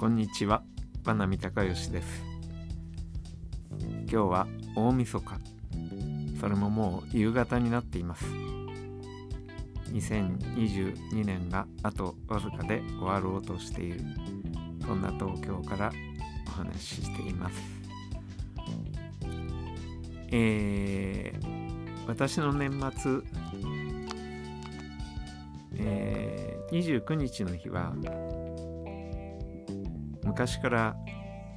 こんにちは、バナミ高義です。今日は大晦日。それももう夕方になっています。2022年があとわずかで終わろうとしている。そんな東京からお話ししています。えー、私の年末、えー、29日の日は昔から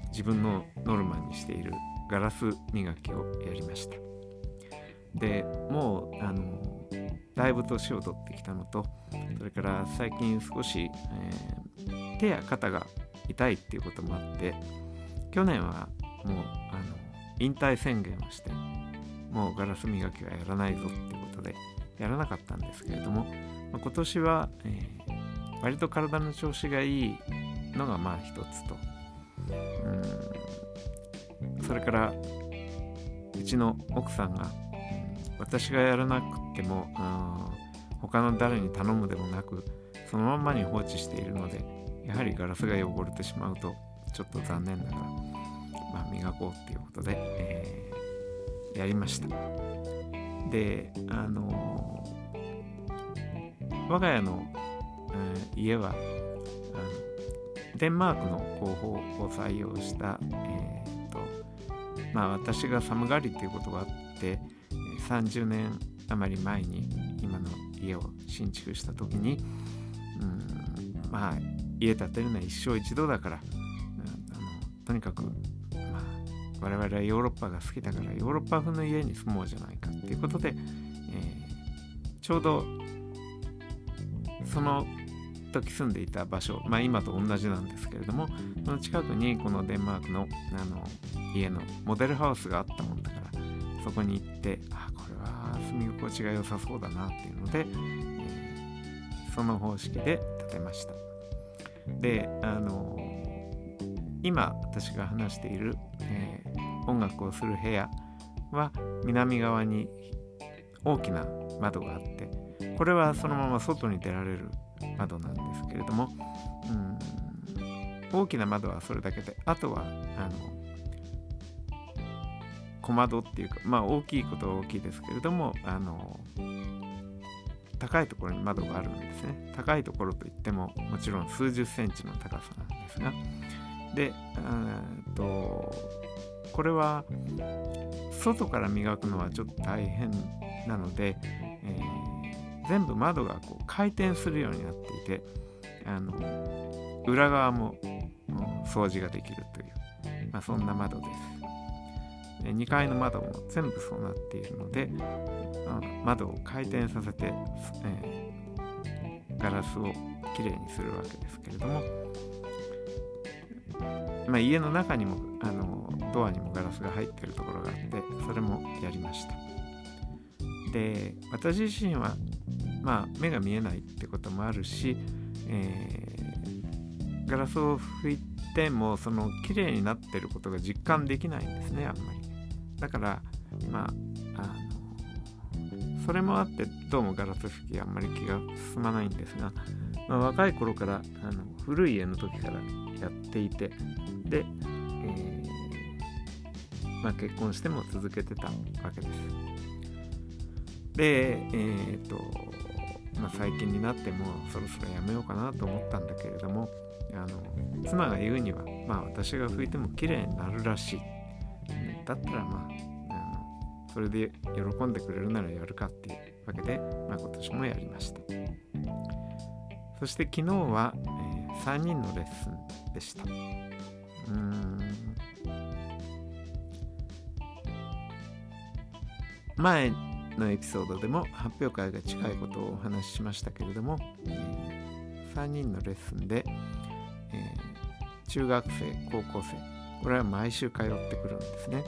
自分のノルマにしているガラス磨きをやりました。でもうあのだいぶ年を取ってきたのとそれから最近少し、えー、手や肩が痛いっていうこともあって去年はもうあの引退宣言をしてもうガラス磨きはやらないぞっていうことでやらなかったんですけれども、まあ、今年は、えー、割と体の調子がいいのがまあ一つと。うん。それからうちの奥さんが私がやらなくても他の誰に頼むでもなくそのままに放置しているのでやはりガラスが汚れてしまうとちょっと残念だから、まあ、磨こうっていうことで、えー、やりました。であの我が家の、えー、家はデンマークの工法を採用した、えーとまあ、私が寒がりっていうことがあって30年余り前に今の家を新築した時に、うん、まあ家建てるのは一生一度だから、うん、あのとにかく、まあ、我々はヨーロッパが好きだからヨーロッパ風の家に住もうじゃないかっていうことで、えー、ちょうどその時住んでいた場所、まあ、今と同じなんですけれどもその近くにこのデンマークのあの家のモデルハウスがあったもんだからそこに行ってあこれは住み心地が良さそうだなっていうので、えー、その方式で建てました。であの今私が話している、えー、音楽をする部屋は南側に大きな窓があってこれはそのまま外に出られる窓なんですけれども、うん、大きな窓はそれだけであとはあの小窓っていうかまあ大きいことは大きいですけれどもあの高いところに窓があるんですね。高いところといってももちろん数十センチの高さなんですが。でとこれは外から磨くのはちょっと大変なので、全部窓がこう回転するようになっていてあの裏側も掃除ができるという、まあ、そんな窓です。2階の窓も全部そうなっているので窓を回転させて、えー、ガラスをきれいにするわけですけれども、まあ、家の中にもあのドアにもガラスが入っているところがあってそれもやりました。で私自身はまあ目が見えないってこともあるし、えー、ガラスを拭いてもその綺麗になってることが実感できないんですねあんまり。だからまああのそれもあってどうもガラス拭きあんまり気が進まないんですが、まあ、若い頃からあの古い家の時からやっていてで、えー、まあ、結婚しても続けてたわけです。でえっ、とまあ、最近になってもそろそろやめようかなと思ったんだけれどもあの妻が言うにはまあ私が拭いても綺麗になるらしい。だったらまああのそれで喜んでくれるならやるかっていうわけで、まあ、今年もやりました。そして昨日は、えー、3人のレッスンでした。うん。前のエピソードでも発表会が近いことをお話ししましたけれども、3人のレッスンで、えー、中学生高校生これは毎週通ってくるんですね。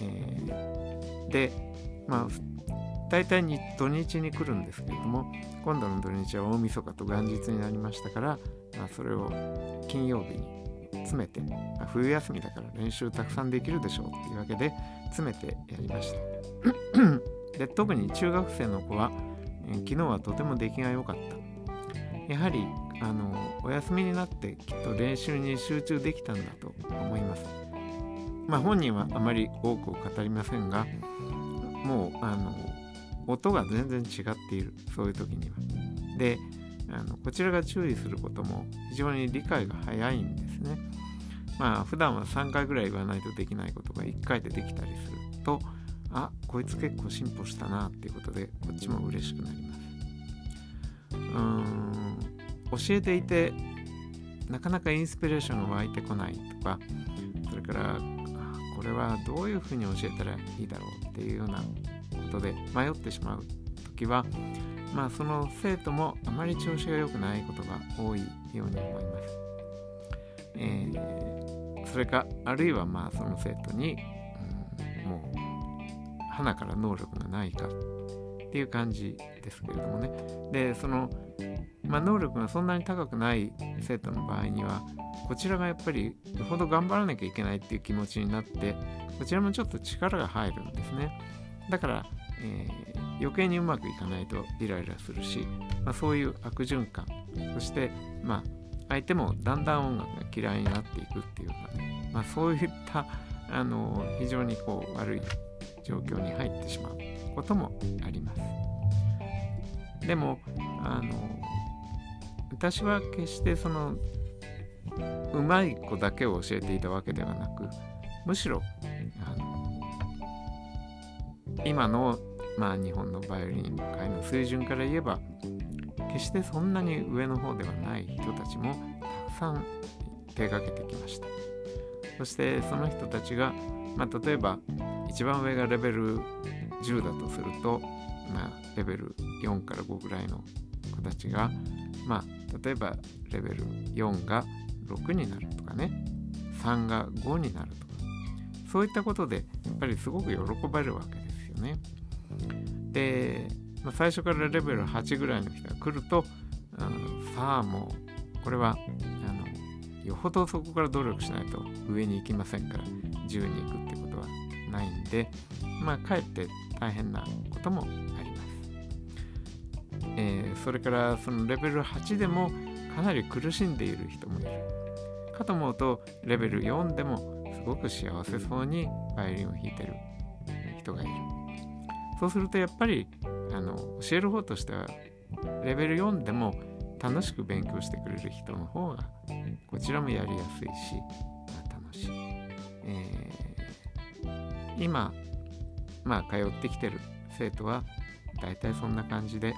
えー、でまあ大体に土日に来るんですけれども今度の土日は大晦日と元日になりましたから、まあ、それを金曜日に詰めて、まあ、冬休みだから練習たくさんできるでしょうっていうわけで詰めてやりました。で特に中学生の子は、え、昨日はとても出来が良かった。やはりあのお休みになってきっと練習に集中できたんだと思います。まあ、本人はあまり多くを語りませんがもうあの音が全然違っているそういう時には。であのこちらが注意することも非常に理解が早いんですね。まあ普段は3回ぐらい言わないとできないことが1回でできたりするとこいつ結構進歩したなっていうことでこっちも嬉しくなります。うん教えていてなかなかインスピレーションが湧いてこないとかそれからこれはどういうふうに教えたらいいだろうっていうようなことで迷ってしまう時はまあその生徒もあまり調子が良くないことが多いように思います。えー、それかあるいはまあその生徒に、うん、もう花から能力がないかっていう感じですけれどもね。でその、まあ、能力がそんなに高くない生徒の場合にはこちらがやっぱりよほど頑張らなきゃいけないっていう気持ちになってこちらもちょっと力が入るんですね。だから、えー、余計にうまくいかないとイライラするし、まあ、そういう悪循環そして、まあ、相手もだんだん音楽が嫌いになっていくっていうような、ね、まあ、そういったあの非常にこう悪い状況に入ってしまうこともあります。でもあの私は決してそのうまい子だけを教えていたわけではなくむしろあの今のまあ、日本のバイオリン界の水準から言えば決してそんなに上の方ではない人たちもたくさん手がけてきましたそしてその人たちが、まあ、例えば一番上がレベル10だとすると、まあ、レベル4から5ぐらいの子たちが、まあ、例えばレベル4が6になるとかね3が5になるとかそういったことでやっぱりすごく喜ばれるわけですよね。で、まあ、最初からレベル8ぐらいの人が来ると、あのさあもうこれはあのよほどそこから努力しないと上に行きませんから10に行くってないんでまあかえって大変なこともあります、えー、それからそのレベル8でもかなり苦しんでいる人もいる。かと思うとレベル4でもすごく幸せそうにバイオリンを弾いてる人がいる。そうするとやっぱりあの教える方としてはレベル4でも楽しく勉強してくれる人の方がこちらもやりやすいし、まあ、楽しい、えー、今まあ通ってきてる生徒は大体そんな感じで、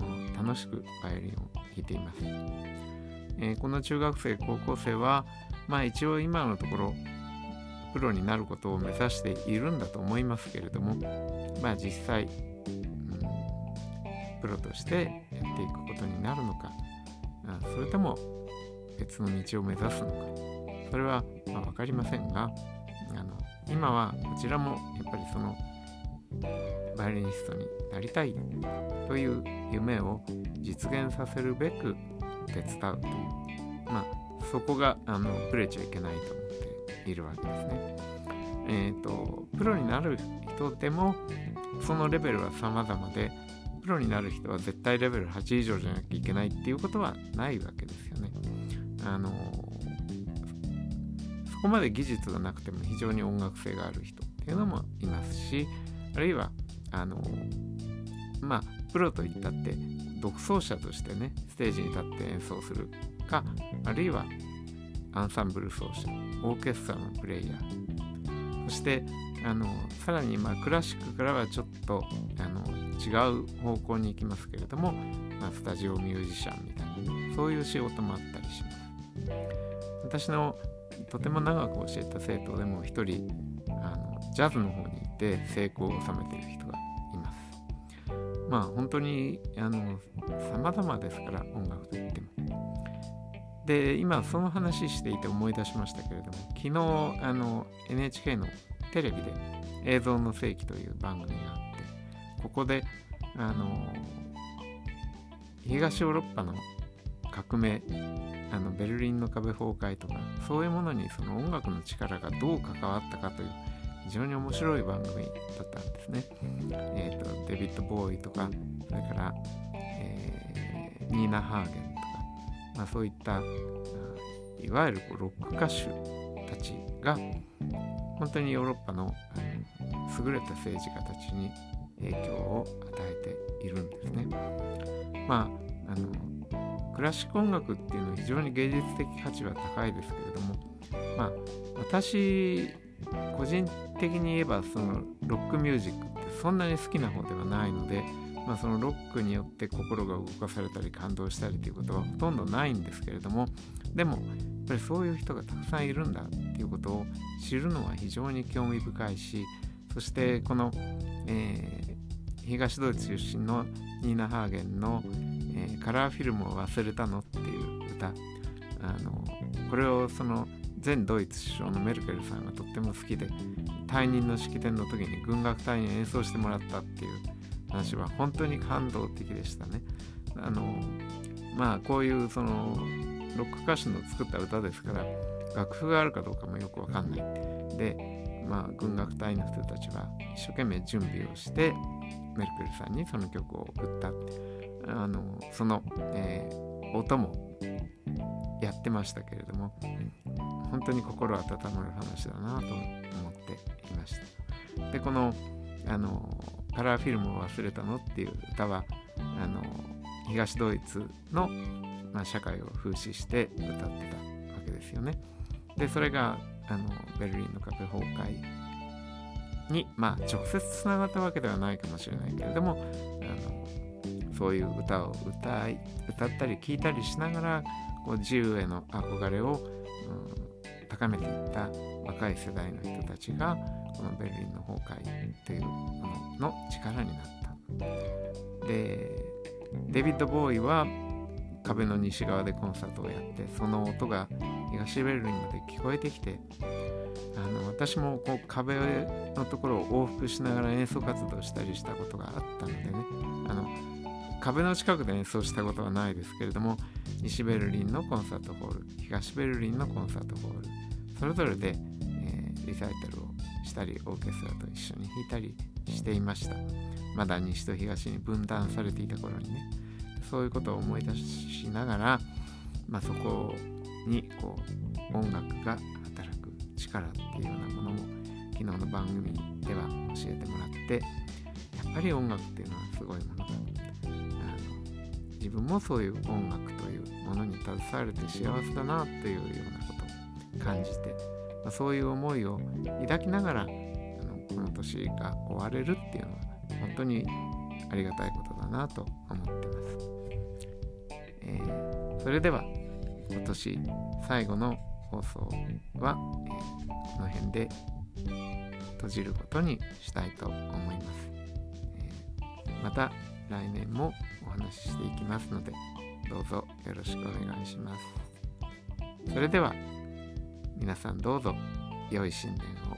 うん、楽しくバイオリンを弾いています、えー、この中学生高校生はまあ一応今のところプロになることを目指しているんだと思いますけれどもまあ実際、うん、プロとしてやっていくことになるのかそれとも別の道を目指すのかそれはま分かりませんがあの今はこちらもやっぱりそのバイオリニストになりたいという夢を実現させるべく手伝うというまあそこがあのブレちゃいけないといるわけですね。えっ、ー、とプロになる人でもそのレベルは様々でプロになる人は絶対レベル8以上じゃなきゃいけないっていうことはないわけですよね。あのそこまで技術がなくても非常に音楽性がある人っていうのもいますしあるいはあのまあプロといったって独奏者としてねステージに立って演奏するかあるいはアンサンブル奏者オーケストラのプレイヤー。そしてあのさらにまクラシックからはちょっとあの違う方向に行きますけれども、まあ、スタジオミュージシャンみたいなそういう仕事もあったりします。私のとても長く教えた生徒でも一人あのジャズの方に行って成功を収めている人がいます。まあ本当にあの様々ですから音楽といっても。で今その話していて思い出しましたけれども昨日あの NHK のテレビで「映像の世紀」という番組があってここであの東ヨーロッパの革命あのベルリンの壁崩壊とかそういうものにその音楽の力がどう関わったかという非常に面白い番組だったんですね。えーと、デビッド・ボーイとかそれから、えー、ニーナ・ハーゲンとかまあ、そういったいわゆるロック歌手たちが本当にヨーロッパの優れた政治家たちに影響を与えているんですね。まああのクラシック音楽っていうのは非常に芸術的価値は高いですけれどもまあ私個人的に言えばそのロックミュージックってそんなに好きな方ではないので、まあ、そのロックによって心が動かされたり感動したりということはほとんどないんですけれどもでもやっぱりそういう人がたくさんいるんだっていうことを知るのは非常に興味深いしそしてこの、えー、東ドイツ出身のニーナ・ハーゲンの、えー、カラーフィルムを忘れたのっていう歌あのこれをその前ドイツ首相のメルケルさんがとっても好きで退任の式典の時に軍楽隊に演奏してもらったっていう話は本当に感動的でしたね。あのまあこういうそのロック歌手の作った歌ですから楽譜があるかどうかもよくわかんない。でまあ軍楽隊の人たちは一生懸命準備をしてメルケルさんにその曲を送ったあのその、えー、音もやってましたけれども本当に心温まる話だなと思っていましたでこのあの「カラーフィルムを忘れたの?」っていう歌はあの東ドイツの、まあ、社会を風刺して歌ってたわけですよねでそれがあのベルリンのカフェ崩壊に、まあ、直接つながったわけではないかもしれないけれどもあのそういう歌を歌い歌ったり聴いたりしながらこう自由への憧れを、うん、高めていった若い世代の人たちがこのベルリンの崩壊というものの力になった。でデビッド・ボーイは壁の西側でコンサートをやってその音が東ベルリンまで聞こえてきてあの私もこう壁のところを往復しながら演奏活動したりしたことがあったのでねあの壁の近くで演奏したことはないですけれども西ベルリンのコンサートホール東ベルリンのコンサートホールそれぞれで、えー、リサイタルをしたりオーケストラと一緒に弾いたりしていました。まだ西と東に分断されていた頃にね。そういうことを思い出しながら、まあ、そこにこう音楽が働く力っていうようなものも昨日の番組では教えてもらってやっぱり音楽っていうのはすごいもの自分もそういう音楽というものに携われて幸せだなっていうようなことを感じて、まあ、そういう思いを抱きながらあのこの年が終われるっていうのは本当にありがたいことだなと思ってます。えー、それでは今年最後の放送は、えー、この辺で閉じることにしたいと思います。えー、また来年もお話ししていきますのでどうぞよろしくお願いします。それでは皆さんどうぞ良い新年を。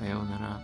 さようなら。